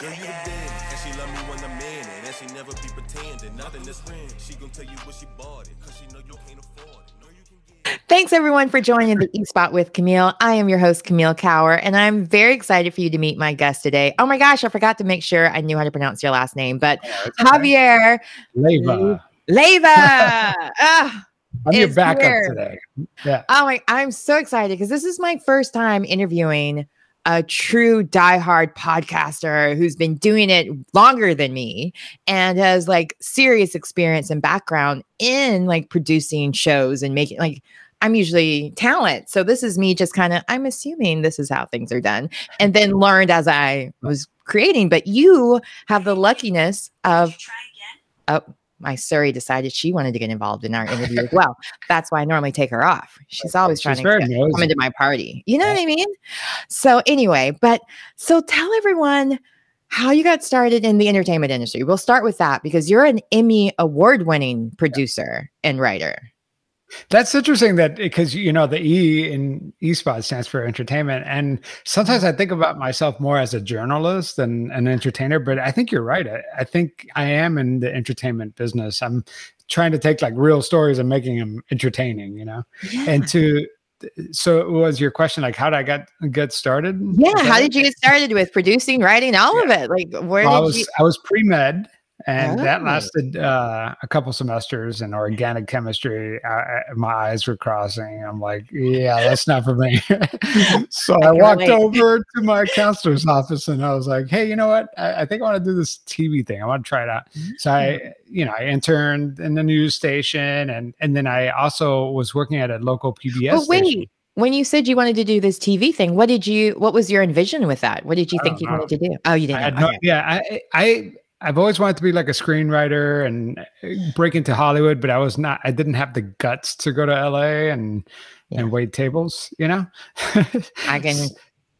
Girl, you the den, and she love me when I'm in it, and she never be pretending. Nothing is friend. She gon' tell you what she bought it, cause she know you can't afford it. Know you can get Thanks everyone for joining the E Spot with Camille. I am your host, Camille Kauer, and I'm very excited for you to meet my guest today. Oh my gosh, I forgot to make sure I knew how to pronounce your last name, but Javier Leiva. Leiva. Ah, I'm your It's backup here. today. Yeah. oh my, I'm so excited because this is my first time interviewing a true diehard podcaster who's been doing it longer than me and has like serious experience and background in like producing shows and making like I'm usually talent. So this is me just kind of I'm assuming this is how things are done and then learned as I was creating. But you have the luckiness of oh my Surrey decided she wanted to get involved in our interview as well. That's why I normally take her off. She's always She's trying to get- come into my party. You know what I mean? So anyway, but so tell everyone how you got started in the entertainment industry. We'll start with that because you're an Emmy award winning producer and writer. That's interesting that because you know the E in eSpot stands for entertainment, and sometimes I think about myself more as a journalist than an entertainer. But I think you're right. I, I think I am in the entertainment business. I'm trying to take like real stories and making them entertaining. You know, and to so it was your question like how did I get get started? Yeah. How did you get started with producing, writing, all of it? Like where Well, I did was you I was pre med, and that Oh. lasted uh, a couple semesters in organic chemistry. I, I- my eyes were crossing. I'm like, yeah, that's not for me. so I, can walked relate. over to my counselor's office and I was like, hey, you know what? I, I think I want to do this TV thing. I want to try it out. So I, mm-hmm. you know, I interned in the news station, and and then I also was working at a local PBS. But station. wait, when you said you wanted to do this TV thing, what did you what was your envision with that? What did you think you know. wanted to do? Oh, you didn't. know. no, Okay. yeah, I, I, I've always wanted to be like a screenwriter and uh, break into Hollywood, but I was not. I didn't have the guts to go to LA and Yeah. and wait tables. You know. I can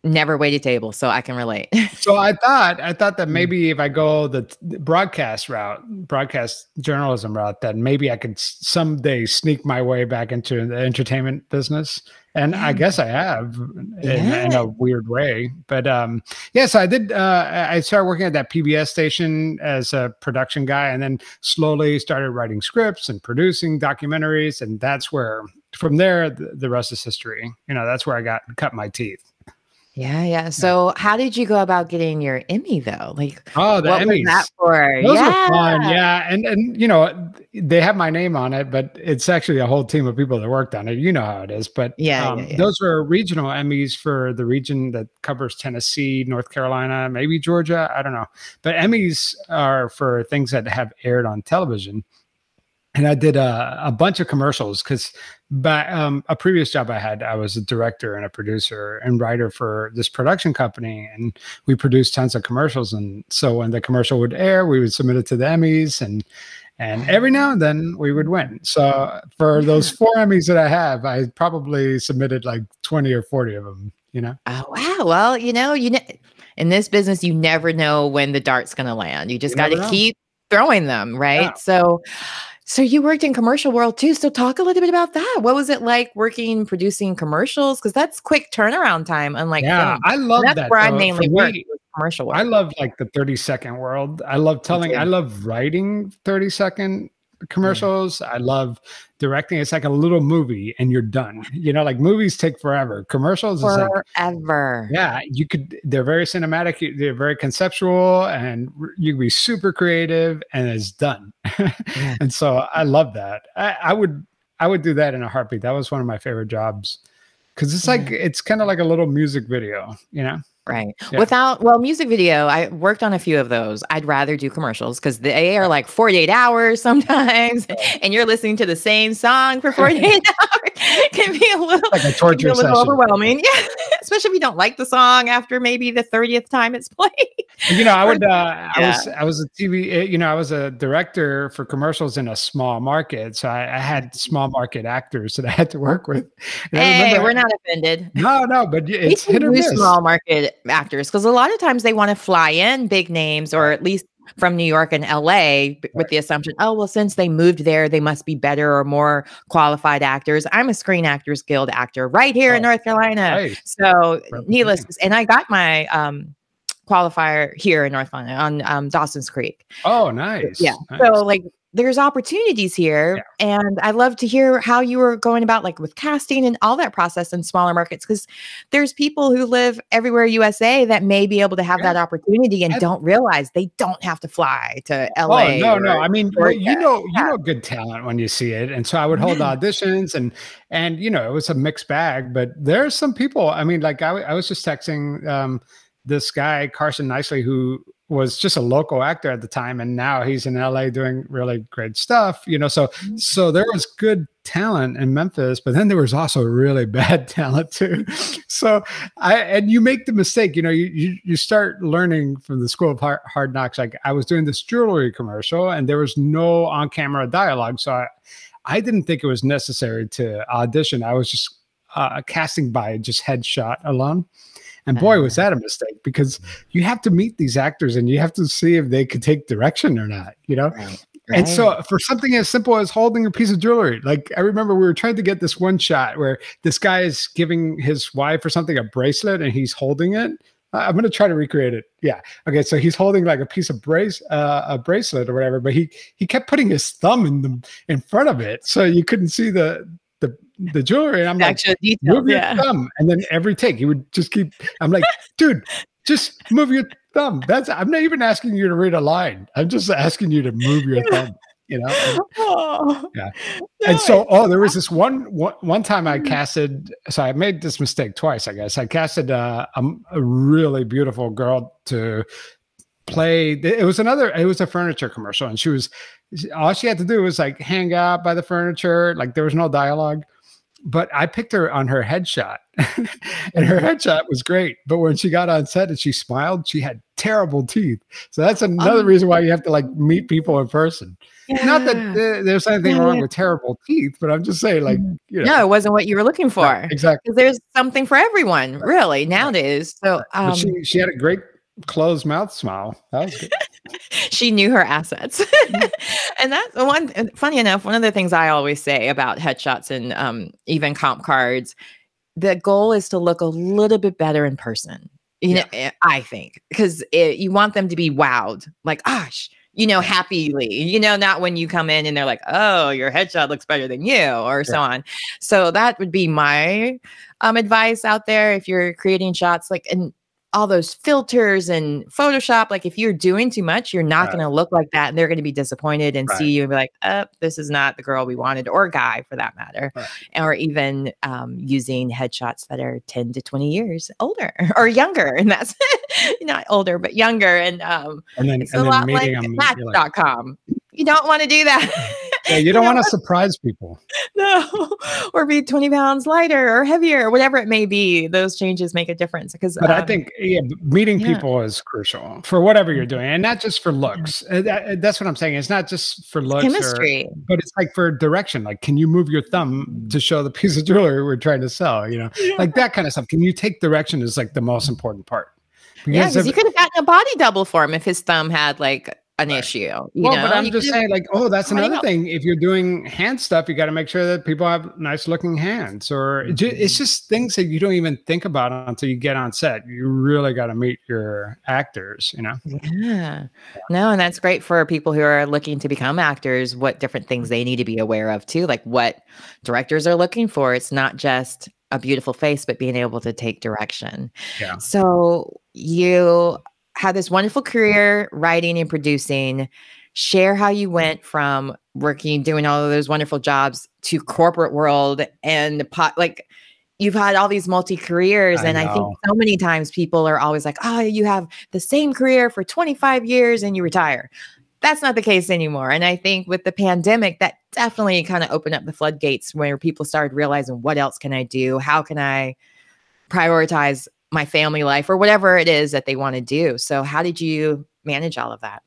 never waited table, so I can relate. so I thought, I thought that Mm. maybe if I go the broadcast route, broadcast journalism route, that maybe I could someday sneak my way back into the entertainment business. And I guess I have in, Yeah. in a weird way. But um, yeah, so I did. Uh, I I started working at that PBS station as a production guy, and then slowly started writing scripts and producing documentaries. And that's where, from there, the, the rest is history. You know, that's where I got cut my teeth. Yeah, yeah. So, how did you go about getting your Emmy though? Like, Oh, the what Emmys. was that for? Those yeah. are fun, yeah, and and you know they have my name on it, but it's actually a whole team of people that worked on it. You know how it is, but Yeah, um, yeah, yeah. those were regional Emmys for the region that covers Tennessee, North Carolina, maybe Georgia. I don't know, but Emmys are for things that have aired on television. And I did a, a bunch of commercials because by um, a previous job I had, I was a director and a producer and writer for this production company, and we produced tons of commercials. And so when the commercial would air, we would submit it to the Emmys, and and every now and then we would win. So for those four Emmys that I have, I probably submitted like twenty or forty of them. You know, Oh wow. Well, you know, you know, in this business, you never know when the dart's going to land. You just got to keep throwing them, right? Yeah. So, so you worked in commercial world too. So talk a little bit about that. What was it like working producing commercials? Because that's quick turnaround time, unlike yeah, film. I love that's that. where I though. Mainly me, worked commercial work. I love like the 30 second world. I love telling. I love writing 30 second commercials. I love directing. It's like a little movie and you're done. You know, like movies take forever. Commercials is like, forever. yeah, you could, they're very cinematic, they're very conceptual, and you can be super creative and it's done. Yeah. and so I love that. I, I would, I would do that in a heartbeat. That was one of my favorite jobs because it's like, it's kind of like a little music video, you know? Right. Yeah. Without, well, music video, I worked on a few of those. I'd rather do commercials because they are like 48 hours sometimes, and you're listening to the same song for 48 hours. It can be a little, Like a it can be torture a little session. overwhelming. Yeah. Especially if you don't like the song after maybe the 30th time it's played. you know i would uh Yeah. i was i was a tv uh, you know i was a director for commercials in a small market so i, I had small market actors that i had to work with And I Hey, we're not offended. no no but it's hit or miss small market actors because a lot of times they want to fly in big names or at least from New York and LA with the assumption, oh, well, since they moved there, they must be better or more qualified actors. I'm a Screen Actors Guild actor right here in Oh, North Carolina. Right. So, needless, and I got my um, qualifier here in North Carolina on um, Dawson's Creek. Oh, nice. Yeah. nice. So like there's opportunities here and i love to hear how you were going about like with casting and all that process in smaller markets because there's people who live everywhere usa that may be able to have Yeah. that opportunity and I- don't realize they don't have to fly to la Oh no, no. I mean, Georgia. you know, you know, good talent when you see it, and so I would hold auditions, and and you know, it was a mixed bag. But there are some people. I mean, like I was just texting um, this guy Carson Nicely, who was just a local actor at the time, and now he's in LA doing really great stuff. You know, so Mm-hmm. so there was good talent in Memphis, but then there was also really bad talent too. So I and you make the mistake, you know, you you, you start learning from the school of hard, hard knocks. Like I was doing this jewelry commercial, and there was no on-camera dialogue, so I I didn't think it was necessary to audition. I was just uh, casting by just headshot alone. And boy, was that a mistake because you have to meet these actors and you have to see if they could take direction or not, you know? Right, And so for something as simple as holding a piece of jewelry, like I remember we were trying to get this one shot where this guy is giving his wife or something a bracelet and he's holding it. I'm going to try to recreate it. Yeah. Okay. So he's holding like a piece of brace, uh, a bracelet or whatever, but he, he kept putting his thumb in the, in front of it. So you couldn't see the, the, jewelry. And I'm The like, actual details move your yeah thumb. And then every take he would just keep, I'm like, dude, just move your thumb. That's, I'm not even asking you to read a line. I'm just asking you to move your thumb, you know? And, oh, Yeah. no, and so, oh, there was this one, one, one time I casted, so I made this mistake twice, I guess. I casted uh, a, a really beautiful girl to play. It was another, it was a furniture commercial, and she was, all she had to do was like hang out by the furniture. Like there was no dialogue. But I picked her on her headshot, and her mm-hmm. headshot was great. But when she got on set and she smiled, she had terrible teeth. So that's another Oh. reason why you have to like meet people in person. Not that yeah. there- there's anything Yeah, wrong yeah. with terrible teeth, but I'm just saying, like, mm-hmm. you know, no it wasn't what you were looking for right, exactly. because there's something for everyone really nowadays so um, she she had a great closed mouth smile. That was good. she knew her assets. And that's one funny enough one of the things i always say about headshots and um, even comp cards the goal is to look a little bit better in person you know eh, i think because you want them to be wowed like gosh you know happily you know not when you come in and they're like oh your headshot looks better than you or so on. So that would be my um, advice out there if you're creating shots like and all those filters and Photoshop. Like if you're doing too much, you're not Right. going to look like that, and they're going to be disappointed and Right. see you and be like, "Oh, this is not the girl we wanted," or guy for that matter, Right. or even um, using headshots that are ten to twenty years older or younger, and that's not older but younger, and um, And then it's a and then lot like them. like, Match.com. You don't want to do that. yeah, you don't want to surprise people. no, or be 20 pounds lighter or heavier, or whatever it may be. Those changes make a difference because But I um, think yeah, meeting yeah. people is crucial for whatever you're doing, and not just for looks. Uh, that- that's what I'm saying. It's not just for looks, or, chemistry. but it's like for direction. Like, can you move your thumb to show the piece of jewelry we're trying to sell? You know, like that kind of stuff. Can you take direction? Is like the most important part. Yeah, Because because you could have gotten a body double for him if his thumb had like an issue. You well, know, but I'm You just could've- saying, like, oh, that's another else. thing. If you're doing hand stuff, you got to make sure that people have nice looking hands, or Mm-hmm. it's just things that you don't even think about until you get on set. You really got to meet your actors, you know. Yeah. No, and that's great for people who are looking to become actors, what different things they need to be aware of too, like what directors are looking for. It's not just a beautiful face, but being able to take direction. Yeah. So you had this wonderful career writing and producing. Share how you went from working, doing all of those wonderful jobs to corporate world and pot like you've had all these multi careers I and I think so many times people are always like, "Oh, you have the same career for 25 years and you retire." That's not the case anymore. And I think with the pandemic that definitely kind of opened up the floodgates where people started realizing what else can I do? How can I prioritize my family life or whatever it is that they want to do? So how did you manage all of that?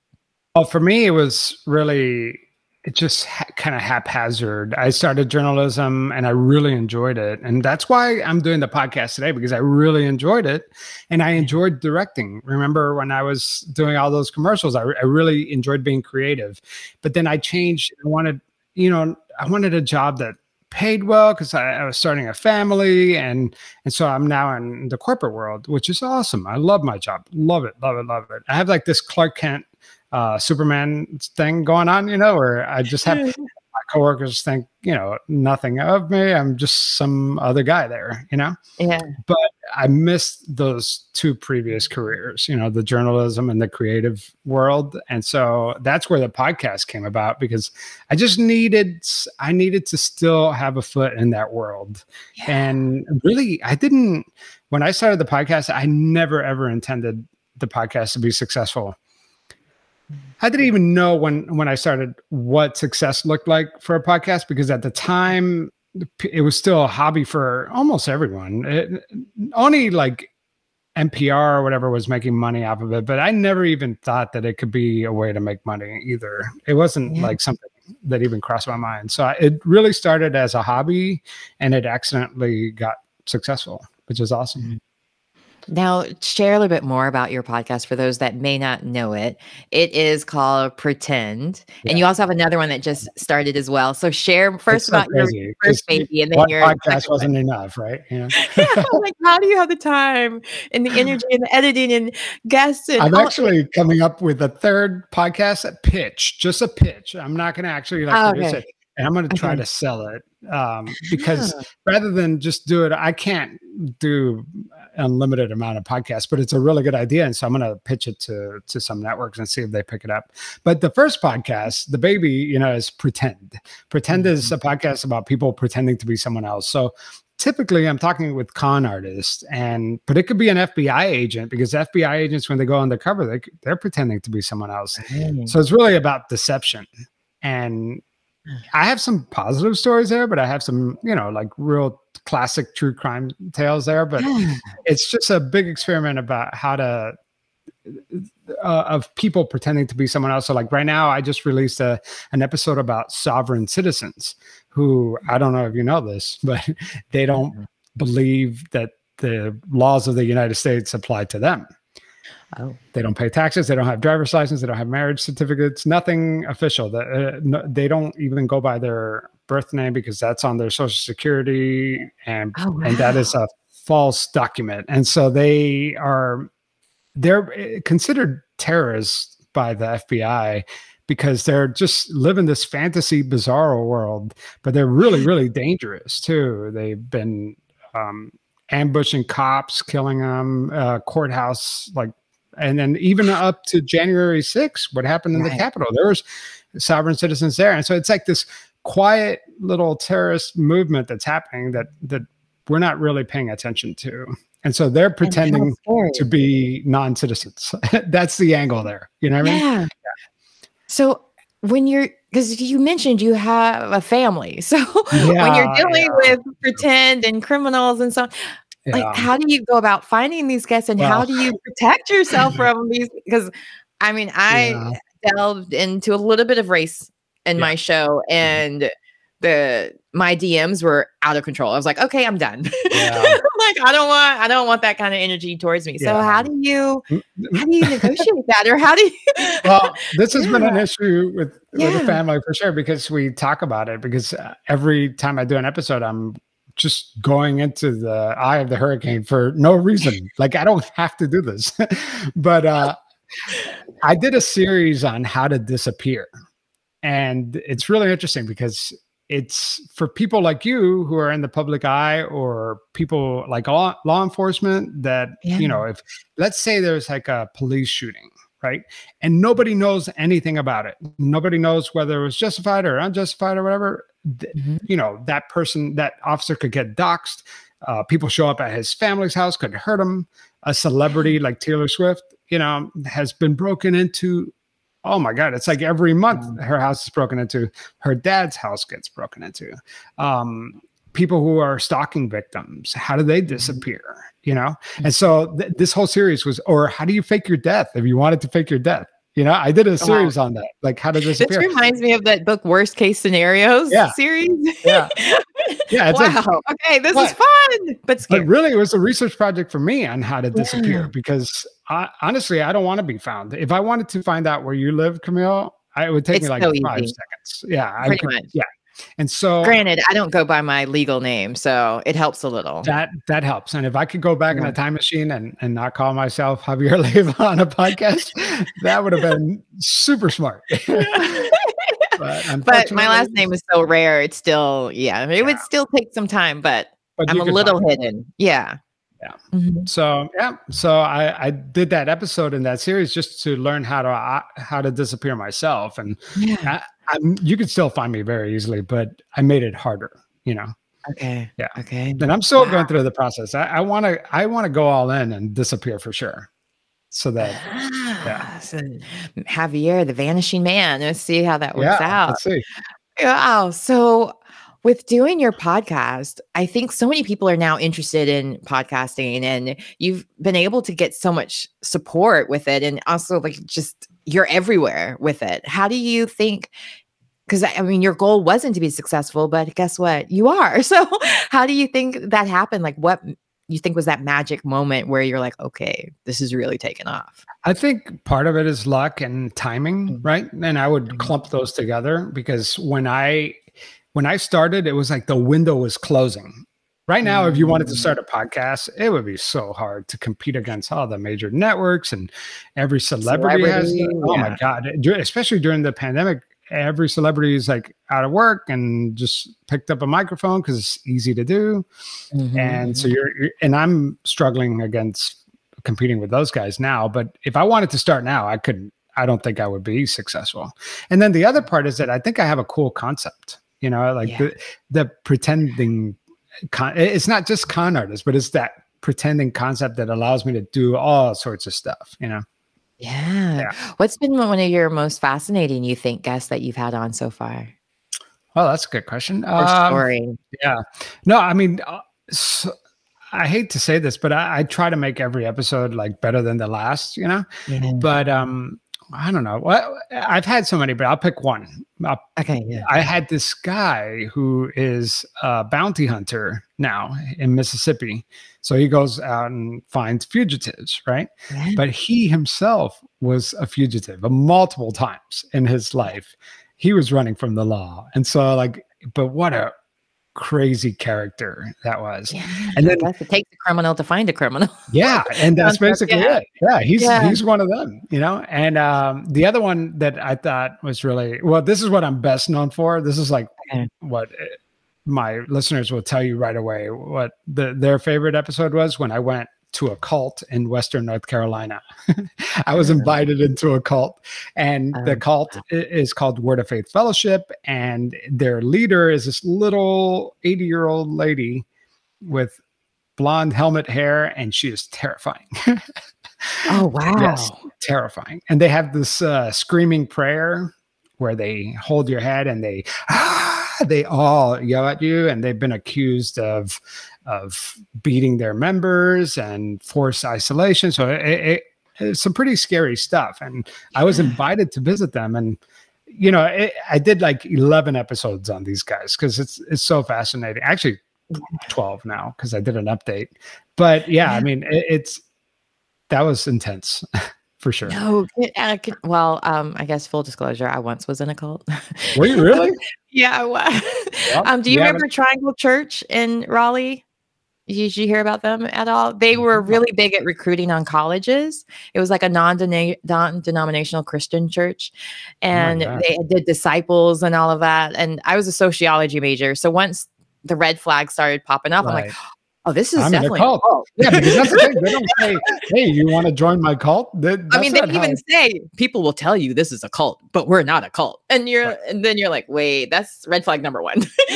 Well, for me, it was really it just ha- kind of haphazard. I started journalism and I really enjoyed it. And that's why I'm doing the podcast today because I really enjoyed it and I enjoyed directing. Remember when I was doing all those commercials, I, re- I really enjoyed being creative. But then I changed. I wanted, you know, I wanted a job that paid well because I, I was starting a family and and so I'm now in the corporate world, which is awesome. I love my job. Love it, love it, love it. I have like this Clark Kent uh Superman thing going on, you know, where I just have my coworkers think, you know, nothing of me. I'm just some other guy there, you know? Yeah. But I missed those two previous careers, you know, the journalism and the creative world. And so that's where the podcast came about because I just needed I needed to still have a foot in that world. Yeah. And really I didn't when I started the podcast, I never ever intended the podcast to be successful. I didn't even know when when I started what success looked like for a podcast because at the time it was still a hobby for almost everyone. It, only like NPR or whatever was making money off of it, but I never even thought that it could be a way to make money either. It wasn't Yeah. like something that even crossed my mind. So I, it really started as a hobby and it accidentally got successful, which is awesome. Mm-hmm. Now, share a little bit more about your podcast for those that may not know it. It is called Pretend, and you also have another one that just started as well. So, share first so about your crazy, first 'cause baby, and then One your podcast wasn't enough, right? Yeah. like, how do you have the time and the energy and the editing and guests? And I'm all- actually coming up with a third podcast, a pitch, just a pitch. I'm not going to actually like Oh, produce okay. it, and I'm going to try Okay. to sell it um, because Yeah. rather than just do it, I can't do unlimited amount of podcasts, but it's a really good idea, and so I'm going to pitch it to to some networks and see if they pick it up. But the first podcast, the baby, you know, is pretend. Pretend is Mm-hmm. a podcast about people pretending to be someone else. So typically i'm talking with con artists and but it could be an fbi agent because fbi agents when they go undercover they, they're pretending to be someone else Mm. so it's really about deception and i have some positive stories there but i have some you know like real classic true crime tales there but it's just a big experiment about how to uh, of people pretending to be someone else. So, like right now, I just released a an episode about sovereign citizens who I don't know if you know this, but they don't believe that the laws of the United States apply to them. Oh. They don't pay taxes. They don't have driver's license. They don't have marriage certificates. Nothing official. That uh, no, they don't even go by their birth name because that's on their social security, and Oh, and that wow. is a false document. And so they are they're uh, considered terrorists by the FBI because they're just living this fantasy bizarro world, but they're really really dangerous too. They've been um, ambushing cops, killing them, uh, courthouse like. And then even up to January 6th, what happened in the Right. Capitol? There was sovereign citizens there, and so it's like this quiet little terrorist movement that's happening that that we're not really paying attention to. And so they're pretending to be non-citizens. That's the angle there. You know what I mean? Yeah. So when you're because you mentioned you have a family, so when you're dealing yeah. with pretend and criminals and so on, Yeah. like how do you go about finding these guests and how do you protect yourself from these? Because I mean, I Yeah. delved into a little bit of race in Yeah. my show and the my DMs were out of control. I was like, okay, I'm done. Like I don't want I don't want that kind of energy towards me. So how do you Mm, how do you negotiate that or how do you well, this has been an issue with with the family for sure because we talk about it. Because uh, every time I do an episode, I'm just going into the eye of the hurricane for no reason. like I don't have to do this, but uh, I did a series on how to disappear, and it's really interesting because it's for people like you who are in the public eye or people like law, law enforcement that Yeah. you know if let's say there's like a police shooting right? And nobody knows anything about it. Nobody knows whether it was justified or unjustified or whatever th- Mhm. you know that person that officer could get doxxed uh, people show up at his family's house could hurt him. A celebrity like taylor swift you know has been broken into oh my god it's like every month her house is broken into her dad's house gets broken into. Um, people who are stalking victims how do they disappear you know? And so th- this whole series was or how do you fake your death if you wanted to fake your death you know i did a series on that like how to disappear. This disappear reminds me of that book Worst Case Scenarios Yeah. series. yeah yeah it's wow. like okay, this is fun, but but really it was a research project for me on how to disappear Yeah. because I, honestly i don't want to be found if i wanted to find out where you live camille I, it would take It's me like so five easy. seconds yeah I Pretty could- much. yeah And so Granted, I don't go by my legal name, so it helps a little. that that helps. And if I could go back in a time machine and and not call myself Javier Leiva on a podcast, that would have been super smart. but, but my last name is so rare. It's still, yeah, it would still take some time, but but I'm a little it. hidden. Yeah. Yeah. Mhm. So yeah, so I I did that episode in that series just to learn how to uh, how to disappear myself, and Yeah. I, I'm, you could still find me very easily, but I made it harder. You know, Okay. Yeah. Okay. and I'm still Wow. going through the process. I want to I want to go all in and disappear for sure, so that Ah, so Javier, the vanishing man. Let's see how that works yeah, out. let's see. Wow. So, with doing your podcast, I think so many people are now interested in podcasting, and you've been able to get so much support with it. And also, like, just you're everywhere with it. How do you think? Because I mean, your goal wasn't to be successful, but guess what? You are. So, how do you think that happened? Like, what you think was that magic moment where you're like, okay, this is really taking off? I think part of it is luck and timing, Mhm. right? And I would Mhm. clump those together because when I when I started, it was like the window was closing. Right now, if you wanted to Mm. start a mm. podcast, it would be so hard to compete against all the major networks and every celebrity, has. Celebrity, Oh my god! Especially during the pandemic, every celebrity is like out of work and just picked up a microphone because it's easy to do mm-hmm, and so mm-hmm. you're, you're and i'm struggling against competing with those guys now but if i wanted to start now i couldn't i don't think i would be successful and then the other mm. part is that i think i have a cool concept you know like Yeah. the the pretending con- it's not just con artists but it's that pretending concept that allows me to do all sorts of stuff you know Yeah. Yeah. What's been one of your most fascinating, you think, guests that you've had on so far? well that's a good question Or Um, story? Yeah. No, I mean, uh, so, I hate to say this, but I, I try to make every episode like better than the last, you know? Yeah. But um, I don't know. Well, I've had so many, but I'll pick one. I'll, Okay. Yeah. I had this guy who is a bounty hunter now in Mississippi. So he goes out and finds fugitives, right? Yeah. But he himself was a fugitive uh, multiple times in his life. He was running from the law. And so, like, but what a crazy character that was. Yeah. And then, it takes a criminal to find a criminal. yeah, and that's basically yeah. it. Yeah, he's Yeah. he's one of them, you know. And um, the other one that I thought was really well, this is what I'm best known for. This is like what uh, my listeners will tell you right away what the, their favorite episode was when I went to a cult in Western North Carolina. I was invited into a cult, and Oh, the cult is called Word of Faith Fellowship, and their leader is this little 80 year old lady with blonde helmet hair, and she is terrifying. Oh wow. Yes. terrifying. And they have this uh, screaming prayer where they hold your head and they ah, they all yell at you, and they've been accused of of beating their members and forced isolation. So it, it, it's some pretty scary stuff. And I was invited to visit them, and you know, it, I did like eleven episodes on these guys because it's it's so fascinating. Actually, twelve now because I did an update. But yeah, I mean, it, it's that was intense for sure. No, c- uh, c- well, um, I guess full disclosure, I once was in a cult. Were you really? yeah, I was. Well, um, do you you remember Triangle Church in Raleigh? Did you hear about them at all? They were really big at recruiting on colleges. It was like a non-denominational Christian church, and God. they did disciples and all of that. And I was a sociology major, so once the red flag started popping up, I'm like, Right. Oh, this is I'm in a definitely cult. cult. yeah, because that's the thing. They don't say, "Hey, you want to join my cult?" That, I mean, they even how- say people will tell you this is a cult, but we're not a cult, and you're Right. and then you're like, wait, that's red flag number one.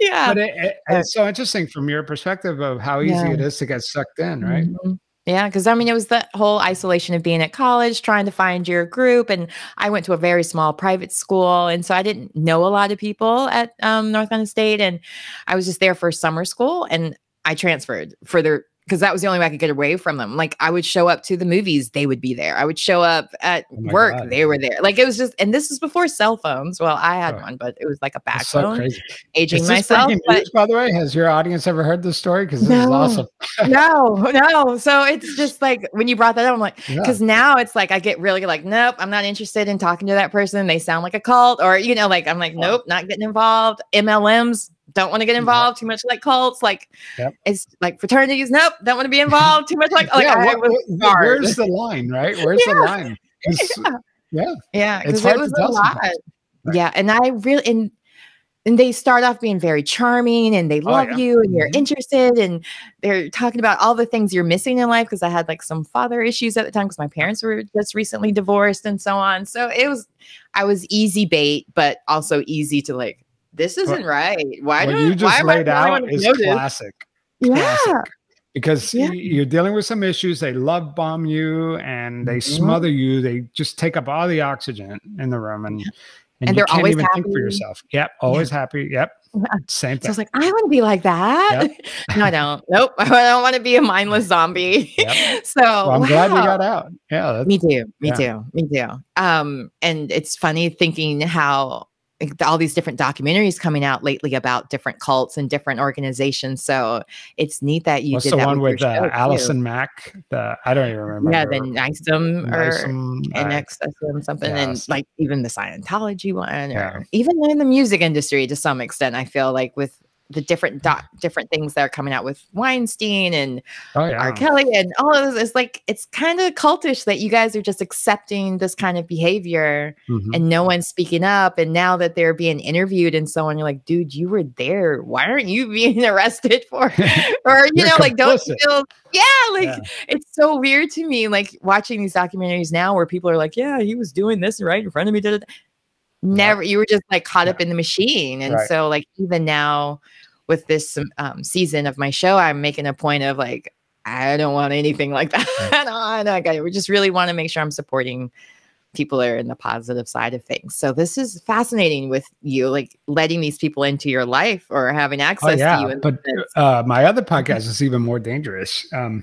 yeah, But it, it- it's so interesting from your perspective of how easy Yeah. it is to get sucked in, right? Mhm. Yeah, because I mean, it was the whole isolation of being at college, trying to find your group. And I went to a very small private school. And so I didn't know a lot of people at um, North Carolina State. And I was just there for summer school and I transferred for the because that was the only way I could get away from them. Like I would show up to the movies, they would be there. I would show up at Oh work, God. they were there. Like it was just, and this was before cell phones. Well, I had one, but it was like a back so phone. crazy. Aging Is myself, but news, by the way? Has your audience ever heard this story? Because this is No. awesome. no, no. So it's just like when you brought that up, I'm like, Yeah. because now it's like I get really like, nope, I'm not interested in talking to that person. They sound like a cult, or you know, like I'm like, nope, not getting involved. MLMs don't want to get involved too much like cults. Like Yep. it's like fraternities, nope, don't want to be involved too much like like yeah, what- what- where's the line, right? Where's the line? Yeah. Yeah, It's because hard it to was a lot. Right. Yeah, and I really and and they start off being very charming and they Oh, love yeah. you and you're Mhm. interested and they're talking about all the things you're missing in life because I had like some father issues at the time because my parents were just recently divorced and so on. So it was I was easy bait, but also easy to like this isn't right. Why what do you just am I laid the only one out is know classic. Yeah, classic. Because Yeah. you're dealing with some issues. They love bomb you and they Mhm. smother you. They just take up all the oxygen in the room and and, And you they're can't always even think for yourself. Yep, always happy. Yep, Yeah. same So I was like, I want to be like that. no, I don't. Nope. I don't want to be a mindless zombie. Yep. so well, I'm glad you wow. got out. Yeah, Me too. Me Yeah. too. Me too. Um, and it's funny thinking how like, all these different documentaries coming out lately about different cults and different organizations. So it's neat that you what's did the that one with, with uh, too. Allison Mack? The I don't even remember. Yeah, the NISM or NXSM something, and like even the Scientology one, or Yeah. even in the music industry to some extent. I feel like with the different doc, different things that are coming out with Weinstein and oh yeah, R. Kelly and all of this. It's like it's kind of cultish that you guys are just accepting this kind of behavior Mhm. and no one's speaking up. And now that they're being interviewed and so on, you're like, dude, you were there. Why aren't you being arrested for? Or you know, like don't you feel? Yeah, like Yeah. it's so weird to me. Like watching these documentaries now, where people are like, yeah, he was doing this right in front of me. da, da." Never, you were just like caught up in the machine, and Right. so like even now with this um, season of my show, I'm making a point of like, I don't want anything like that on. Like, I we just really want to make sure I'm supporting people that are in the positive side of things. So this is fascinating with you, like letting these people into your life or having Oh access yeah, to you. but uh, my other podcast is even more dangerous. Um,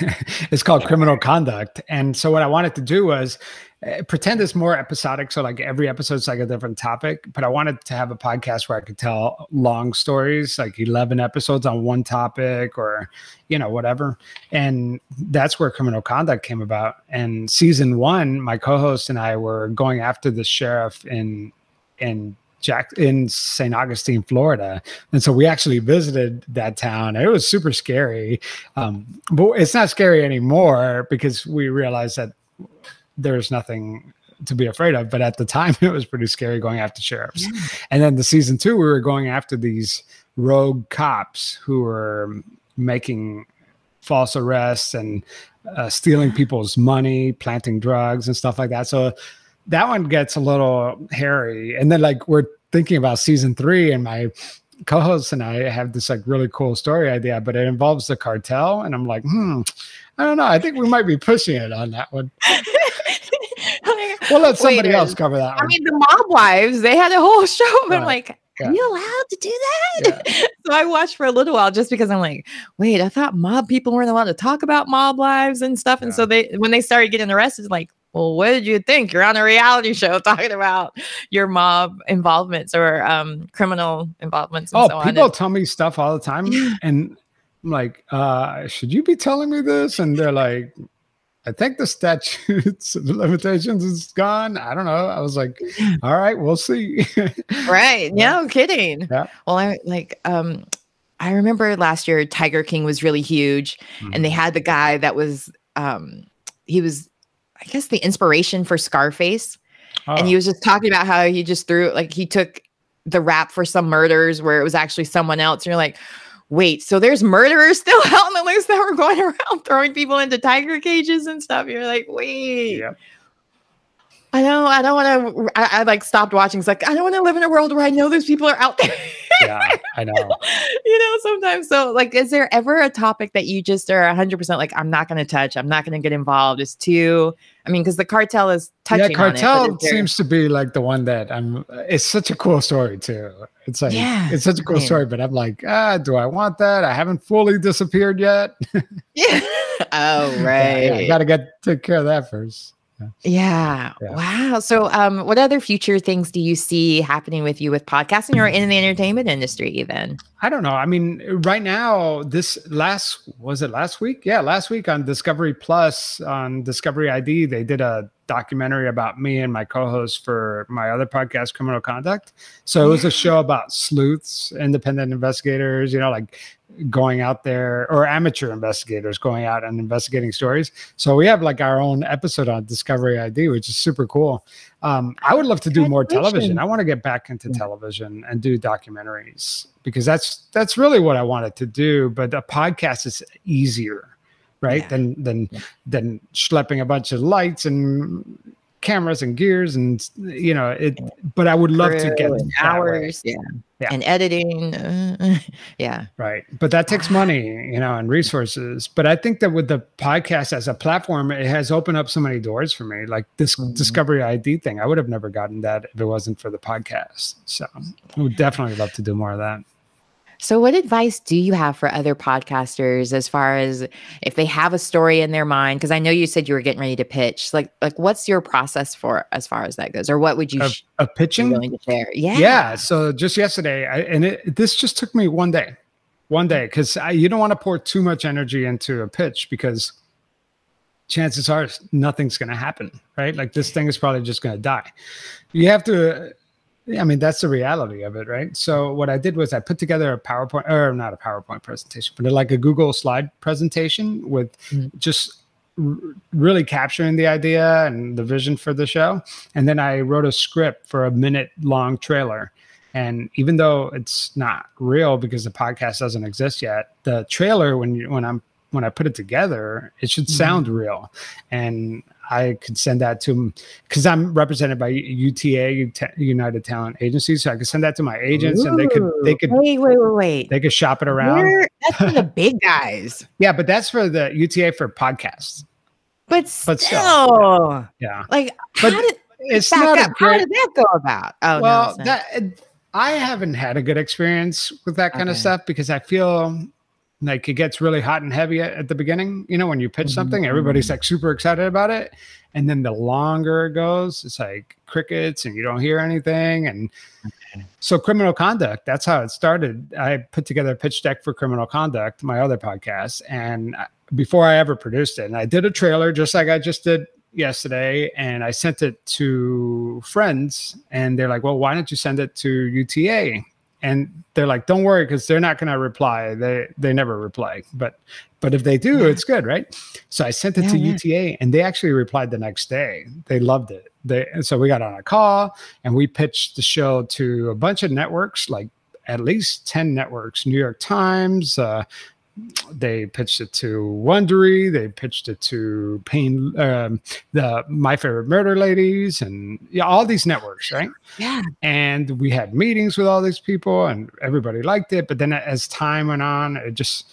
it's called Criminal Conduct, and so what I wanted to do was uh, pretend it's more episodic. So like every episode's like a different topic, but I wanted to have a podcast where I could tell long stories, like eleven episodes on one topic, or you know whatever. And that's where Criminal Conduct came about. And season one, my co-host and I were going after the sheriff in in Jack in St. Augustine, Florida. And so we actually visited that town. It was super scary. Um, but it's not scary anymore because we realized that there's nothing to be afraid of. But at the time, it was pretty scary going after sheriffs. And then the season two, we were going after these rogue cops who were making false arrests and uh, stealing people's money, planting drugs and stuff like that. So that one gets a little hairy. And then like we're thinking about season three, and my co-host and I have this like really cool story idea, but it involves the cartel. And I'm like, hmm, I don't know. I think we might be pushing it on that one. We'll let somebody else cover that I one. mean, the mob wives, they had a whole show. But I'm like, Yeah. are you allowed to do that? so I watched for a little while just because I'm like, wait, I thought mob people weren't allowed to talk about mob lives and stuff. And Yeah. so they, when they started getting arrested, like, well, what did you think? You're on a reality show talking about your mob involvements or um, criminal involvements and oh, so on. people And- tell me stuff all the time. And I'm like, uh, should you be telling me this? And they're like, I think the statutes of limitations is gone. I don't know. I was like, all right, we'll see. right Yeah. no kidding Yeah. well i like um i remember last year tiger king was really huge and they had the guy that was um he was i guess the inspiration for scarface. And he Oh, was just talking about how he just threw like he took the rap for some murders where it was actually someone else and you're like wait so there's murderers still out on the loose that were going around throwing people into tiger cages and stuff? You're like wait. Yep. I don't. I don't want to. I, I like stopped watching. It's like I don't want to live in a world where I know those people are out there. yeah, I know. you know, sometimes. So, like, is there ever a topic that you just are 100 percent like, I'm not going to touch. I'm not going to get involved. It's too. I mean, because the cartel is touching. yeah, cartel on it, but is there- seems to be like the one that I'm. It's such a cool story too. It's like Yeah, it's such a cool story, but I'm like, ah, do I want that? I haven't fully disappeared yet. Yeah. Oh, Yeah, right. yeah, got to get take care of that first. Yeah. Yeah. Wow. So, um, what other future things do you see happening with you with podcasting or in the entertainment industry, even? I don't know. I mean, right now, this last was it last week? Yeah, last week on Discovery Plus on Discovery ID, they did a documentary about me and my co-host for my other podcast, Criminal Conduct. So it was a show about sleuths, independent investigators, you know, like going out there or amateur investigators going out and investigating stories. So we have like our own episode on Discovery ID, which is super cool. Um, I would love to do more television. I want to get back into television and do documentaries because that's that's really what I wanted to do. But a podcast is easier, right? Yeah. Than than Yeah. than schlepping a bunch of lights and cameras and gears and you know it. But I would love to get Crew that way. hours. Yeah. Yeah. And editing. uh, yeah. Right. But that takes money, you know, and resources. But I think that with the podcast as a platform, it has opened up so many doors for me. Like this Mhm. Discovery ID thing, I would have never gotten that if it wasn't for the podcast. So I would definitely love to do more of that. So, what advice do you have for other podcasters as far as if they have a story in their mind? Because I know you said you were getting ready to pitch. Like, like what's your process for as far as that goes, or what would you Of, sh- of pitching? willing to share? Yeah. Yeah. So just yesterday, I, and it, this just took me one day, one day, because you don't want to pour too much energy into a pitch because chances are nothing's going to happen, right? Like this thing is probably just going to die. You have to. I mean, that's the reality of it, right? So what I did was I put together a PowerPoint, or not a PowerPoint presentation, but like a Google slide presentation with Mhm. just r- really capturing the idea and the vision for the show. And then I wrote a script for a minute long trailer. And even though it's not real because the podcast doesn't exist yet, the trailer when you when I'm when I put it together, it should Mhm. sound real. And I could send that to because I'm represented by UTA United Talent Agency, so I could send that to my agents, and they could they could Wait, wait, wait, wait. they could shop it around. We're- that's for the big guys. Yeah, but that's for the UTA for podcasts. But But still, still, Yeah, like, But how did it's not up? a How did that go about? Oh, well, not. that I haven't had a good experience with that kind of stuff because I feel like it gets really hot and heavy at, at the beginning. You know, when you pitch something, Mhm. everybody's like super excited about it, and then the longer it goes, it's like crickets, and you don't hear anything. And so, criminal conduct. That's how it started. I put together a pitch deck for criminal conduct, my other podcast, and before I ever produced it, and I did a trailer just like I just did yesterday and I sent it to friends and they're like, well, why don't you send it to UTA? And they're like, don't worry, because they're not going to reply. They they never reply, but but if they do, Yeah. it's good, right? So I sent it Yeah, to yeah. UTA, and they actually replied the next day. They loved it. They and so we got on a call and we pitched the show to a bunch of networks, like at least ten networks. New York Times, uh, they pitched it to Wondery. They pitched it to Pain, um, the My Favorite Murder Ladies, and yeah, all these networks, right? yeah. And we had meetings with all these people, and everybody liked it. But then as time went on, it just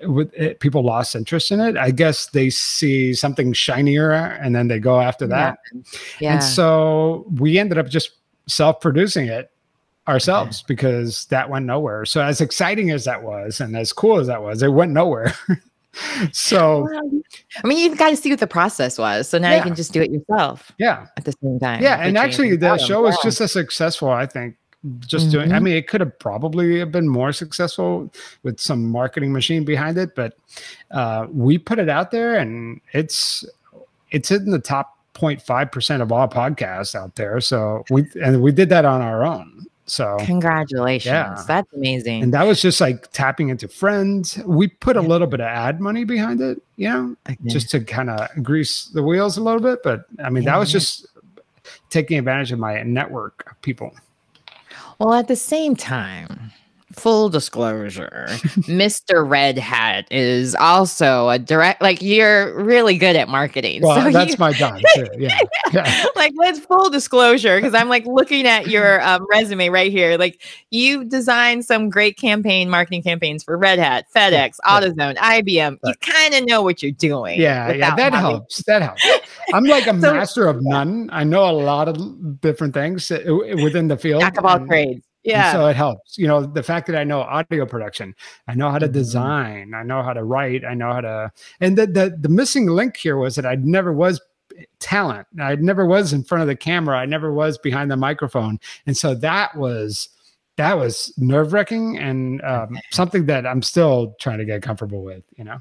with it, people lost interest in it. I guess they see something shinier, and then they go after that. Yeah. And so we ended up just self-producing it ourselves because that went nowhere. So as exciting as that was and as cool as that was, it went nowhere. so Well, I mean, you've got to see what the process was. So now you can just do it yourself yeah. at the same time. Yeah. And actually the awesome. show was Wow. just as successful, I think. Just doing I Mhm. mean it could have probably have been more successful with some marketing machine behind it, but uh we put it out there and it's it's in the top 0.5% of all podcasts out there. So we and we did that on our own. So Congratulations. Yeah. That's amazing. and that was just like tapping into friends. We put a little bit of ad money behind it, you know, Okay. just to kind of grease the wheels a little bit. But I mean, that was just taking advantage of my network of people. Well, at the same time, full disclosure, Mr. Red Hat is also a direct, like, you're really good at marketing. Well, so that's you- my job too. Yeah. yeah. like let's full disclosure because i'm like looking at your um, resume right here like you designed some great campaign marketing campaigns for red hat fedex yeah. AutoZone, ibm you kind of know what you're doing Yeah, yeah, that helps. That helps. I'm like a So- master of none. I know a lot of different things uh, within the field. jack of all trades Yeah. so it helps. You know, the fact that I know audio production, I know how to Mhm. design, I know how to write, I know how to and the the the missing link here was that I never was talent. I never was in front of the camera. I never was behind the microphone. And so that was that was nerve-wracking and um, something that I'm still trying to get comfortable with, you know.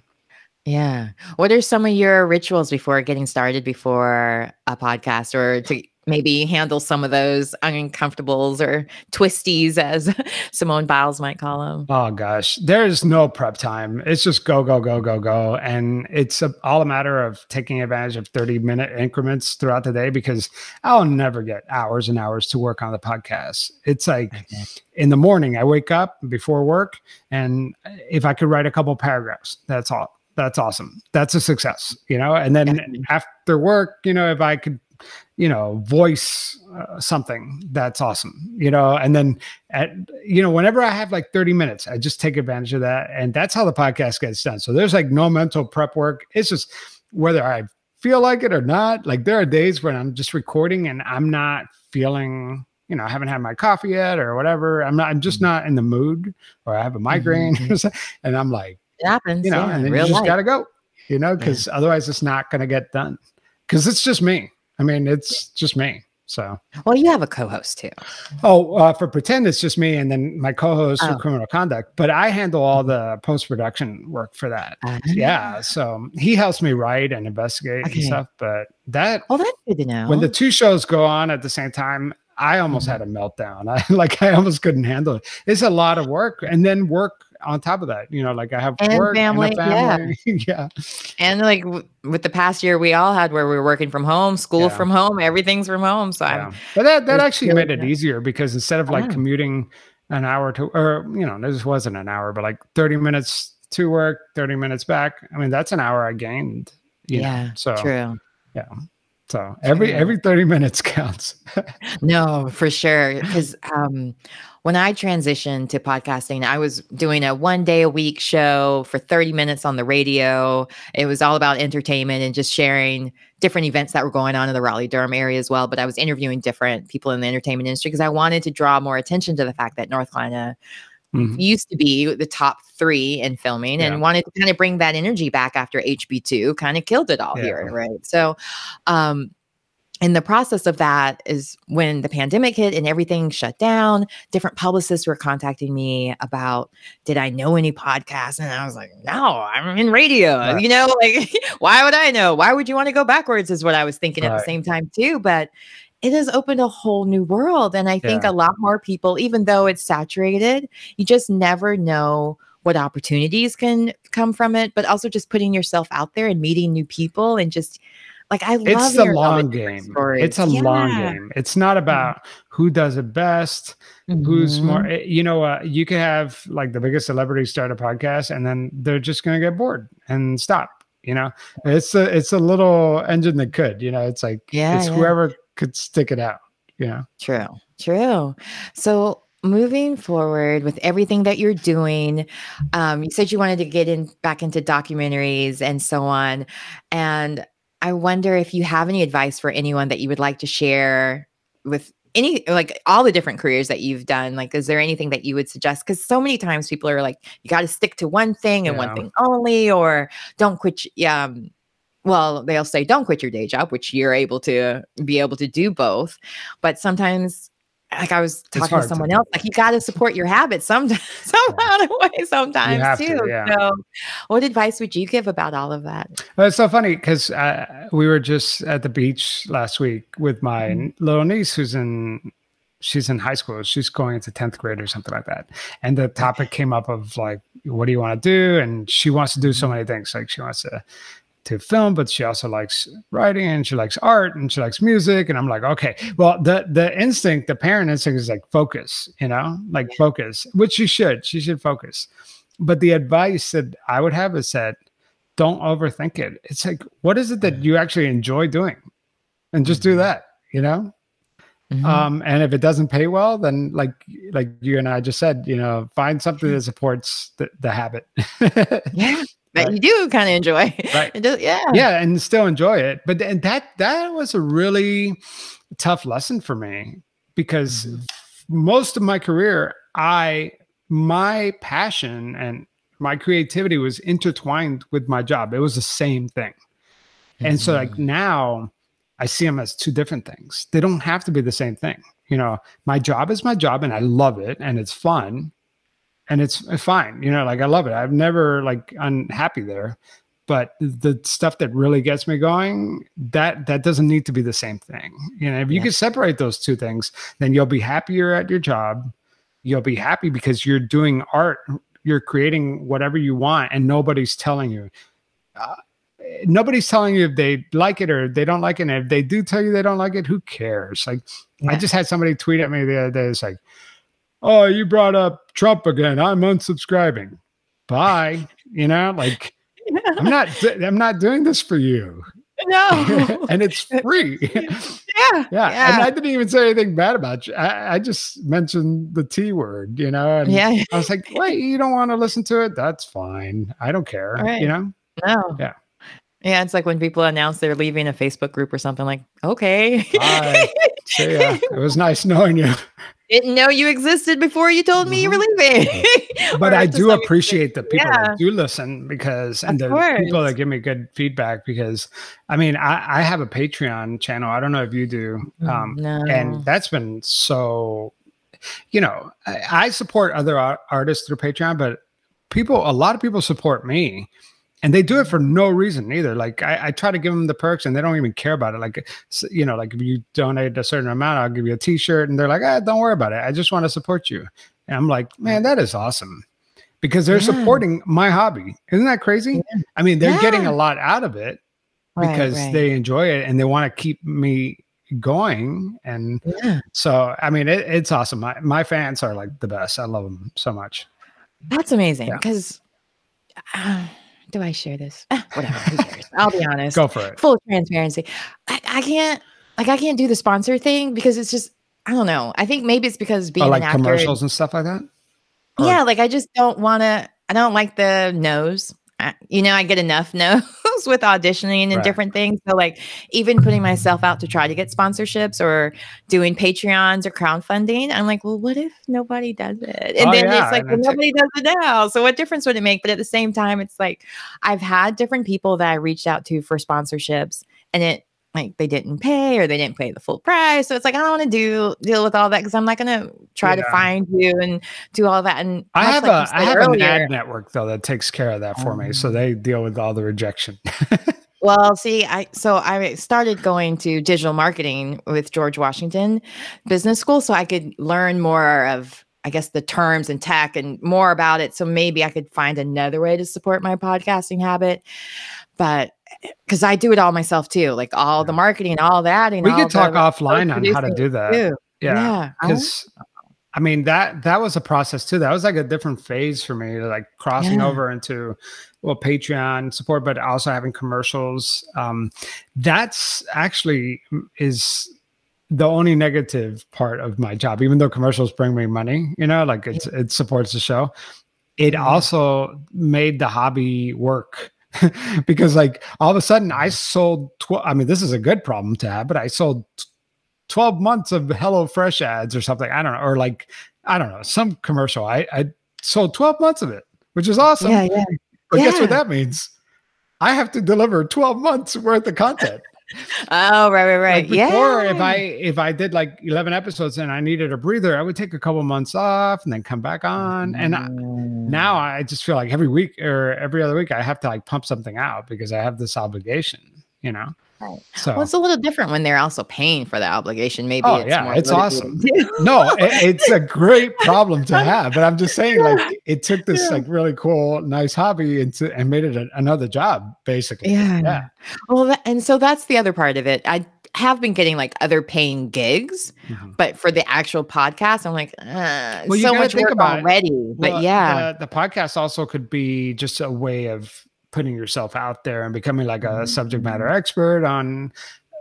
Yeah. What are some of your rituals before getting started before a podcast or to maybe handle some of those uncomfortables or twisties as Simone Biles might call them? Oh gosh, there's no prep time. It's just go, go, go, go, go. And it's a, all a matter of taking advantage of 30 minute increments throughout the day because I'll never get hours and hours to work on the podcast. It's like Okay. in the morning, I wake up before work, and if I could write a couple paragraphs, that's all. That's awesome. That's a success, you know. And then after work, you know, if I could, you know, voice uh, something, that's awesome, you know. And then at you know, whenever I have like 30 minutes, I just take advantage of that, and that's how the podcast gets done. So there's like no mental prep work. It's just whether I feel like it or not. Like there are days when I'm just recording and I'm not feeling you know, I haven't had my coffee yet or whatever. I'm not, I'm just not in the mood or I have a migraine Mhm. or something. And I'm like, It happens. you know, yeah, and then you just life. got to go, you know, because otherwise it's not going to get done. Because it's just me. I mean, it's just me. So, Well, you have a co-host too. oh, uh, for pretend it's just me and then my co-host Oh. for criminal conduct, but I handle all the post-production work for that. Yeah. So he helps me write and investigate Okay. and stuff. But that Well, that's good to know. when the two shows go on at the same time i almost Mhm. had a meltdown i like i almost couldn't handle it it's a lot of work and then work on top of that you know like i have And work family, and family yeah yeah. and like w- with the past year we all had where we were working from home, school Yeah. from home, everything's from home. So yeah. I'm but that that actually made it easier because instead of like commuting an hour to or you know this wasn't an hour but like 30 minutes to work 30 minutes back i mean that's an hour i gained you know, yeah, so true. So every every 30 minutes counts No, for sure. Because um, when I transitioned to podcasting, I was doing a one day a week show for 30 minutes on the radio. It was all about entertainment and just sharing different events that were going on in the Raleigh Durham area as well. But I was interviewing different people in the entertainment industry because I wanted to draw more attention to the fact that North Carolina Mhm. used to be the top three in filming Yeah. and wanted to kind of bring that energy back after HB2 kind of killed it all Yeah. here. Right. So, um, in the process of that is when the pandemic hit and everything shut down different publicists were contacting me about did i know any podcasts and i was like no i'm in radio Right. you know like why would i know why would you want to go backwards is what i was thinking at the same time too but it has opened a whole new world and i think Yeah. a lot more people even though it's saturated you just never know what opportunities can come from it but also just putting yourself out there and meeting new people and just like i love it's the long game. it's a long game. It's not about who does it best who's Mhm. more eh, you know uh, you could have like the biggest celebrity start a podcast and then they're just going to get bored and stop you know? It's a it's a little engine that could you know? It's like Yeah, it's yeah. whoever could stick it out Yeah. True, true. So moving forward with everything that you're doing, um, you said you wanted to get in back into documentaries and so on. And I wonder if you have any advice for anyone that you would like to share with any like all the different careers that you've done. Like, is there anything that you would suggest? Because so many times people are like, you got to stick to one thing and one thing only, or don't quit. Um, well, they'll say don't quit your day job, which you're able to be able to do both. But sometimes, like I was talking to hard to someone else, like you got to support your habits sometimes, somehow way, sometimes have to, too. yeah. So, what advice would you give about all of that? Well, it's so funny because uh, we were just at the beach last week with my Mhm. little niece who's in she's in high school she's going into 10th grade or something like that and the topic came up of like what do you want to do and she wants to do so many things like she wants to to film but she also likes writing and she likes art and she likes music and i'm like okay well the the instinct the parent instinct is like focus you know like focus which she should she should focus but the advice that i would have is that don't overthink it. It's like, what is it that you actually enjoy doing? And just do Mhm. that, you know? Mhm. Um, and if it doesn't pay well, then like like you and I just said, you know, find something that supports the, the habit. yeah, that right. you do kind of enjoy. Right. Does- yeah. yeah, and still enjoy it. But and that that was a really tough lesson for me because Mhm. most of my career, I my passion and my creativity was intertwined with my job. It was the same thing. And so like Mm-hmm. now I see them as two different things. They don't have to be the same thing. You know, my job is my job and I love it and it's fun and it's fine. You know, like I love it. I've never like unhappy there. But the stuff that really gets me going, that that doesn't need to be the same thing. You know, if you Yeah. can separate those two things, then you'll be happier at your job. You'll be happy because you're doing art, you're creating whatever you want, and nobody's telling you. Uh, nobody's telling you if they like it or they don't like it. And if they do tell you they don't like it, who cares? Like I just had somebody tweet at me the other day. It's like, "Oh, you brought up Trump again. I'm unsubscribing. Bye." You know, like I'm not. I'm not doing this for you, no. and it's free. yeah. yeah, and I didn't even say anything bad about you. I, I just mentioned the T word. You know, and yeah. I was like, "Wait, you don't want to listen to it? That's fine. I don't care." Right. You know. No. Yeah. Yeah, it's like when people announce they're leaving a Facebook group or something like, okay. See ya. It was nice knowing you. Didn't know you existed before you told me you were leaving. but I do appreciate the people Yeah. that do listen because and Of the people that give me good feedback because I mean I, I have a Patreon channel. I don't know if you do. Um no. and that's been so you know, I, I support other ar- artists through Patreon, but people a lot of people support me and they do it for no reason either. Like I, I try to give them the perks and they don't even care about it. Like, you know, like if you donate a certain amount, I'll give you a t-shirt and they're like, ah, don't worry about it. I just want to support you. And I'm like, man, that is awesome because they're Yeah. supporting my hobby. Isn't that crazy? I mean, they're getting a lot out of it because right. they enjoy it and they want to keep me going. And yeah. so, I mean, it, it's awesome. My, my fans are like the best. I love them so much. That's amazing. Yeah. Because do I share this? Ah, whatever. Who cares? I'll be honest. Go for it. Full transparency. I, I can't like I can't do the sponsor thing because it's just I don't know. I think maybe it's because being Oh, like an actor. commercials and stuff like that. Or- Yeah, like I just don't want to. I don't like the no's. I, you know, I get enough no's with auditioning and Right. different things. So, like, even putting myself out to try to get sponsorships or doing Patreons or crowdfunding, I'm like, well, what if nobody does it? And Oh, then yeah, it's like, well, nobody does it now. So, what difference would it make? But at the same time, it's like I've had different people that I reached out to for sponsorships, and it like they didn't pay or they didn't pay the full price. So it's like I don't want to do deal with all that because I'm not gonna try to find you and do all that. And I have like a I have an ad network though that takes care of that for me. So Um, they deal with all the rejection. Well, see, I so I started going to digital marketing with George Washington Business School so I could learn more of I guess the terms and tech and more about it so maybe I could find another way to support my podcasting habit. But cuz I do it all myself too, like all the marketing and all that and we could talk the offline on how to do that. too. Yeah. Yeah. I Because I mean that that was a process too. That was like a different phase for me, like crossing Yeah. over into well Patreon support, but also having commercials. Um, that's actually is the only negative part of my job, even though commercials bring me money, you know, like it's it supports the show. It Yeah. also made the hobby work. because like all of a sudden I sold 12 I mean this is a good problem to have but I sold 12 months of Hello Fresh ads or something. I don't know. Or like, I don't know, some commercial. I, I sold 12 months of it, which is awesome. Yeah, yeah. But guess what that means? I have to deliver 12 months worth of content. Oh, right, right, right. Like before, yeah. if I if I did like 11 episodes and I needed a breather, I would take a couple months off and then come back on. And I, now mm. I just feel like every week or every other week I have to like pump something out because I have this obligation, you know. Right. So Well, it's a little different when they're also paying for the obligation. Maybe Oh, it's yeah, more it's awesome. no, it, it's a great problem to have. But I'm just saying, like, it took this Yeah. like really cool, nice hobby into and made it a, another job, basically. Yeah. yeah, Well, that, and so that's the other part of it. I have been getting like other paying gigs, Mhm. but for the actual podcast, I'm like, uh, Well, you so much think work already. But yeah, the, the podcast also could be just a way of putting yourself out there and becoming like a subject matter expert on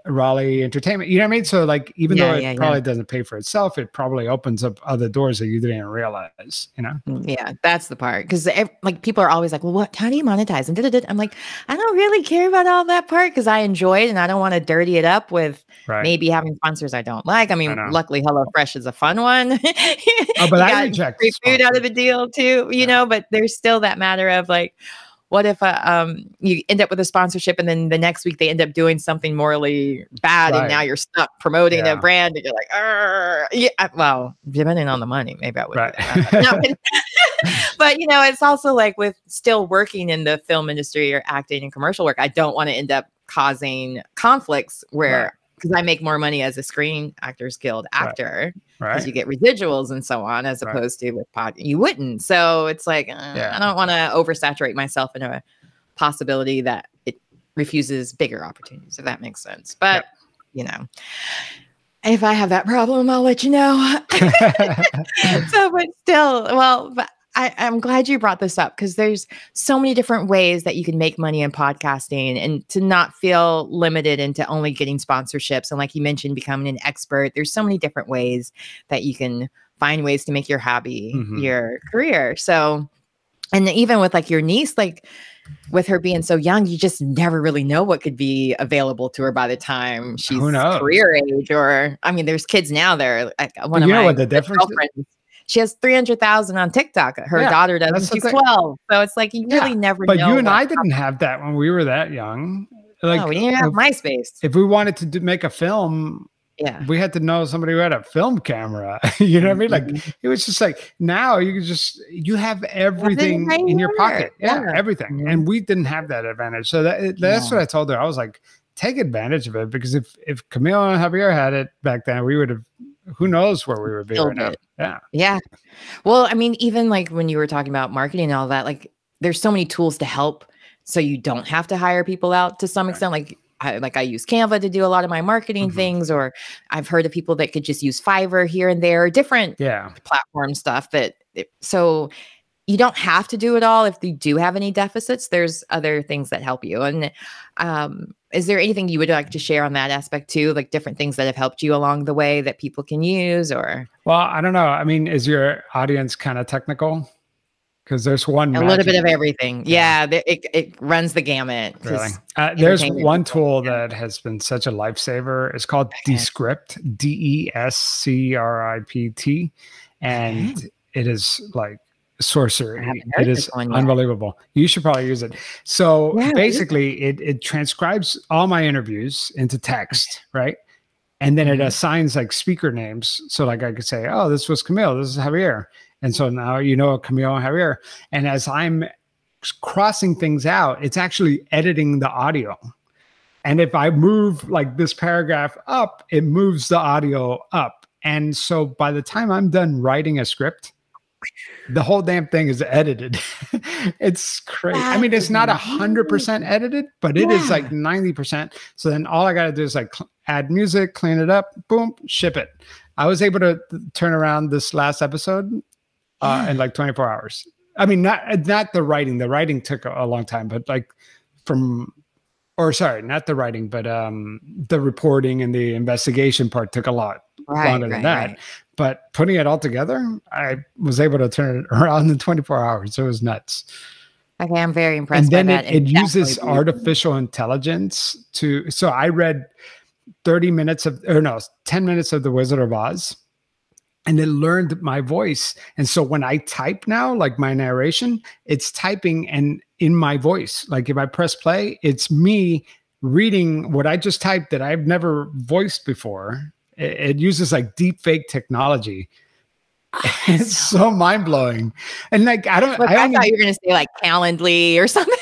Raleigh Entertainment. You know what I mean? So like, even Yeah, though it yeah, yeah. probably doesn't pay for itself, it probably opens up other doors that you didn't realize. You know? Mm, Yeah, that's the part because like people are always like, "Well, what? How do you monetize?" And da-da-da. I'm like, I don't really care about all that part because I enjoy it and I don't want to dirty it up with Right. maybe having sponsors I don't like. I mean, know. luckily, HelloFresh is a fun one. Oh, but I reject free food out of the deal too, you Yeah. know. But there's still that matter of like, what if uh, um you end up with a sponsorship and then the next week they end up doing something morally bad Right. and now you're stuck promoting Yeah. a brand and you're like, "Arr." yeah, well, depending on the money, maybe I would. Right. No, but- but you know, it's also like with still working in the film industry or acting and commercial work, I don't want to end up causing conflicts where because I make more money as a Screen Actors Guild Right. actor right. because you get residuals and so on, as Right. opposed to with pod, you wouldn't. So it's like uh, Yeah. I don't want to oversaturate myself in a possibility that it refuses bigger opportunities, if that makes sense. But you know, if I have that problem, I'll let you know. so, but still, well, but I, I'm glad you brought this up because there's so many different ways that you can make money in podcasting and to not feel limited into only getting sponsorships. And like you mentioned, becoming an expert, there's so many different ways that you can find ways to make your hobby Mhm. your career. So, and even with like your niece, like with her being so young, you just never really know what could be available to her by the time she's career age. Or, I mean, there's kids now that are like one of you know my what the difference She has 300,000 on TikTok. Her Yeah, daughter does. that's and the she's 12. So it's like you Yeah, really never But you and I didn't have that when we were that young. Like, no, we didn't have if, MySpace. if we wanted to do, make a film, Yeah. we had to know somebody who had a film camera. you know what I mean? Like Mhm. it was just like now you can just you have everything right in your pocket. Yeah, Yeah. everything. Mhm. And we didn't have that advantage. So that that's No. what I told her. I was like, take advantage of it because if if Camille and Javier had it back then, we would have. Who knows where we would be right now? Yeah, Yeah. Well, I mean, even like when you were talking about marketing and all that, like there's so many tools to help so you don't have to hire people out to some Right. extent. Like I like I use Canva to do a lot of my marketing Mhm. things, or I've heard of people that could just use Fiverr here and there, different yeah. platform stuff that it- so you don't have to do it all if you do have any deficits there's other things that help you and um is there anything you would like to share on that aspect too like different things that have helped you along the way that people can use or Well, I don't know. I mean, is your audience kind of technical? Because there's one a little bit of everything yeah, th- it, it runs the gamut Really? Uh, there's one tool yeah. that has been such a lifesaver. It's called Okay. Descript, D E S C R I P T, and it is like sorcery. It is unbelievable. You should probably use it. So Yeah, basically, it it transcribes all my interviews into text, right? And then it Mhm. assigns like speaker names. So like I could say, oh, this was Camille, this is Javier. And so now you know Camille and Javier. And as I'm crossing things out, it's actually editing the audio. And if I move like this paragraph up, it moves the audio up. And so by the time I'm done writing a script, the whole damn thing is edited. it's crazy. I mean, it's not a hundred percent edited, but it is Yeah. like 90%. So then all I got to do is like cl- add music, clean it up, boom, ship it. I was able to th- turn around this last episode uh, Yeah. in like 24 hours. I mean, not not the writing. The writing took a, a long time, but like from, or sorry, not the writing, but um, the reporting and the investigation part took a lot right, longer than right, that. right. But putting it all together, I was able to turn it around in 24 hours. It was nuts. okay i'm very impressed And then it, it and uses artificial intelligence to. So I read 30 minutes of, or no, 10 minutes of The Wizard of Oz, and it learned my voice. And so when I type now, like my narration, it's typing and in my voice. Like if I press play, it's me reading what I just typed that I've never voiced before. It, it uses like deep fake technology. it's so mind blowing. And like, I don't, Look, I, I, only- thought you were going to say like Calendly or something.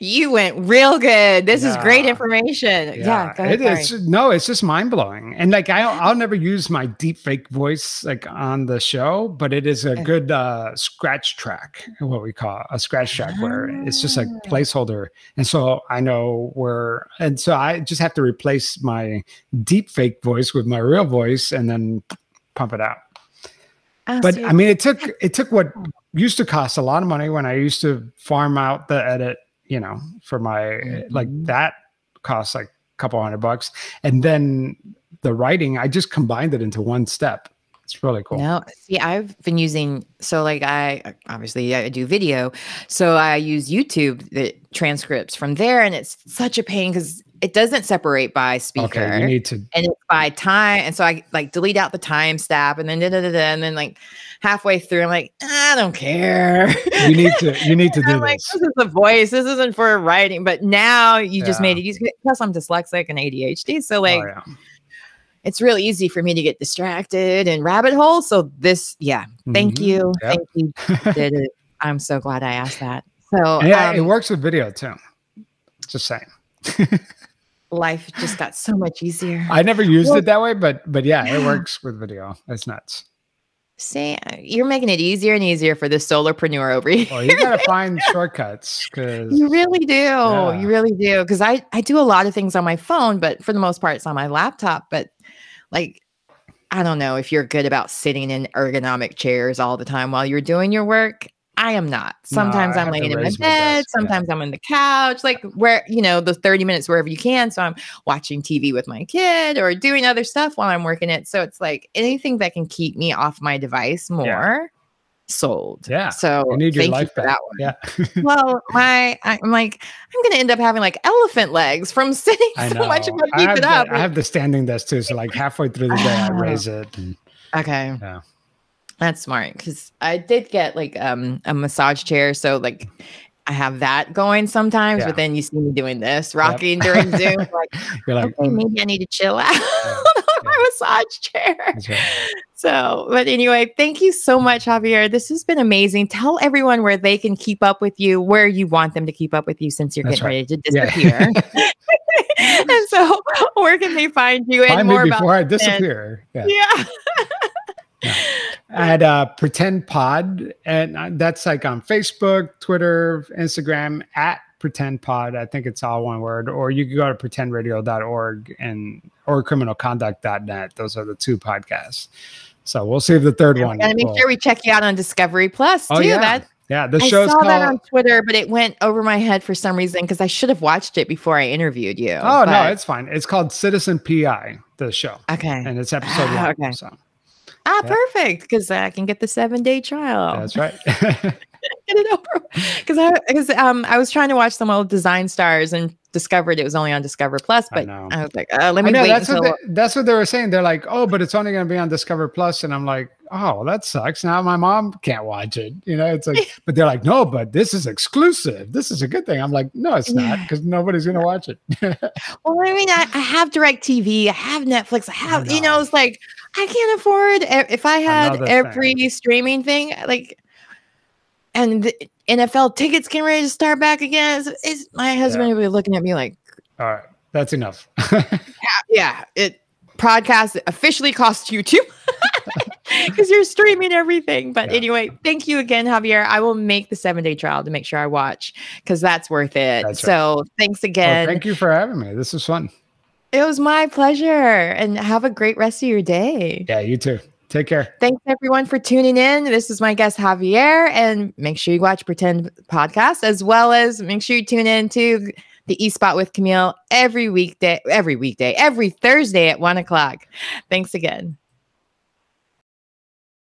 you went real good. This is great information. Yeah, go ahead, it is. No, it's just mind blowing. And like, I, I'll never use my deep fake voice like on the show, but it is a Yeah. good uh, scratch track, what we call a scratch track, where it's just a Ah. placeholder. And so I know where, and so I just have to replace my deep fake voice with my real voice and then pump it out. Oh, But so I mean, it took it took what used to cost a lot of money when I used to farm out the edit, you know, for my like Mhm. that costs like a couple hundred bucks. And then the writing, I just combined it into one step. It's really cool. No, see, I've been using so like I obviously I do video, so I use YouTube the transcripts from there, and it's such a pain because it doesn't separate by speaker. Okay, you need to. and it's by time, and so I like delete out the time stab, and then da, da, da, da, and then like halfway through, I'm like, I don't care. You need to. You need to do I'm like, this. this is the voice. This isn't for writing. But now you just made it easy. Plus, I'm dyslexic and ADHD, so like oh, yeah. it's real easy for me to get distracted and rabbit holes. So this, yeah, thank Mhm. you, Yep. thank you. Did it. I'm so glad I asked that. So yeah, it um, works with video too. Just saying. life just got so much easier. I never used Well- it that way, but but yeah, it works with video. It's nuts. See, you're making it easier and easier for the solopreneur over here. Well, you gotta find shortcuts because You really do. Yeah. You really do. Because I, I do a lot of things on my phone, but for the most part, it's on my laptop. But like, I don't know if you're good about sitting in ergonomic chairs all the time while you're doing your work. I am not. Sometimes I I'm laying in my bed. desk, yeah. Sometimes I'm on the couch, like where, you know, the 30 minutes wherever you can. So I'm watching TV with my kid or doing other stuff while I'm working it. So it's like anything that can keep me off my device more sold. Yeah, So you need your thank you for back. that one Yeah, well, my I'm like I'm gonna end up having like elephant legs from sitting I so much if I keep have, it the, up. I have the standing desk too, so like halfway through the day, I raise it. And, okay, yeah. That's smart because I did get like um a massage chair, so like I have that going sometimes. Yeah. But then you see me doing this, rocking during Zoom. Like, You're like, okay, "Mm, maybe I need to chill out on my massage chair. right. So, but anyway, thank you so much, Javier. This has been amazing. Tell everyone where they can keep up with you, where you want them to keep up with you since you're That's getting right. ready to Yeah. disappear. and so, where can they find you and Find more me about before I disappear. Yeah. Yeah. At uh, Pretend Pod, and uh, that's like on Facebook, Twitter, Instagram at Pretend Pod. I think it's all one word. Or you can go to pretendradio.org and or criminalconduct.net. Those are the two podcasts. So we'll see if the third And one. gotta make will- sure we check you out on Discovery Plus too. Oh, yeah. That yeah, the I show's saw called. that on Twitter, but it went over my head for some reason because I should have watched it before I interviewed you. oh no, it's fine. It's called Citizen PI, the show, okay. and it's episode Ah, one. okay. So Ah, yeah. perfect. Because I can get the seven day trial. that's right. get it over because I because um I was trying to watch some old Design Stars and discovered it was only on Discover Plus, I but know. I, was like, uh, let me know wait that's until what they, that's what they were saying. They're like, oh, but it's only going to be on Discover Plus, and I'm like, oh, well, that sucks. Now my mom can't watch it. You know, it's like, but they're like, no, but this is exclusive. This is a good thing. I'm like, no, it's not because nobody's going to watch it. well, I mean, I, I have Direct TV, I have Netflix, I have you know, know. it's like I can't afford if I had Another every streaming thing like. And the NFL tickets getting ready to start back again. It's, it's, my husband would be looking at me like, All right, that's enough. yeah, it podcast officially costs you too because you're streaming everything. But Yeah. anyway, thank you again, Javier. I will make the seven day trial to make sure I watch because that's worth it. That's right. so thanks Well, again. thank you for having me. This was fun. It was my pleasure, and have a great rest of your day. Yeah, you too. Take care. Thanks everyone for tuning in. This is my guest Javier, and make sure you watch Pretend Podcast as well as make sure you tune in to the E Spot with Camille every weekday, every weekday, every Thursday at one o'clock. Thanks again.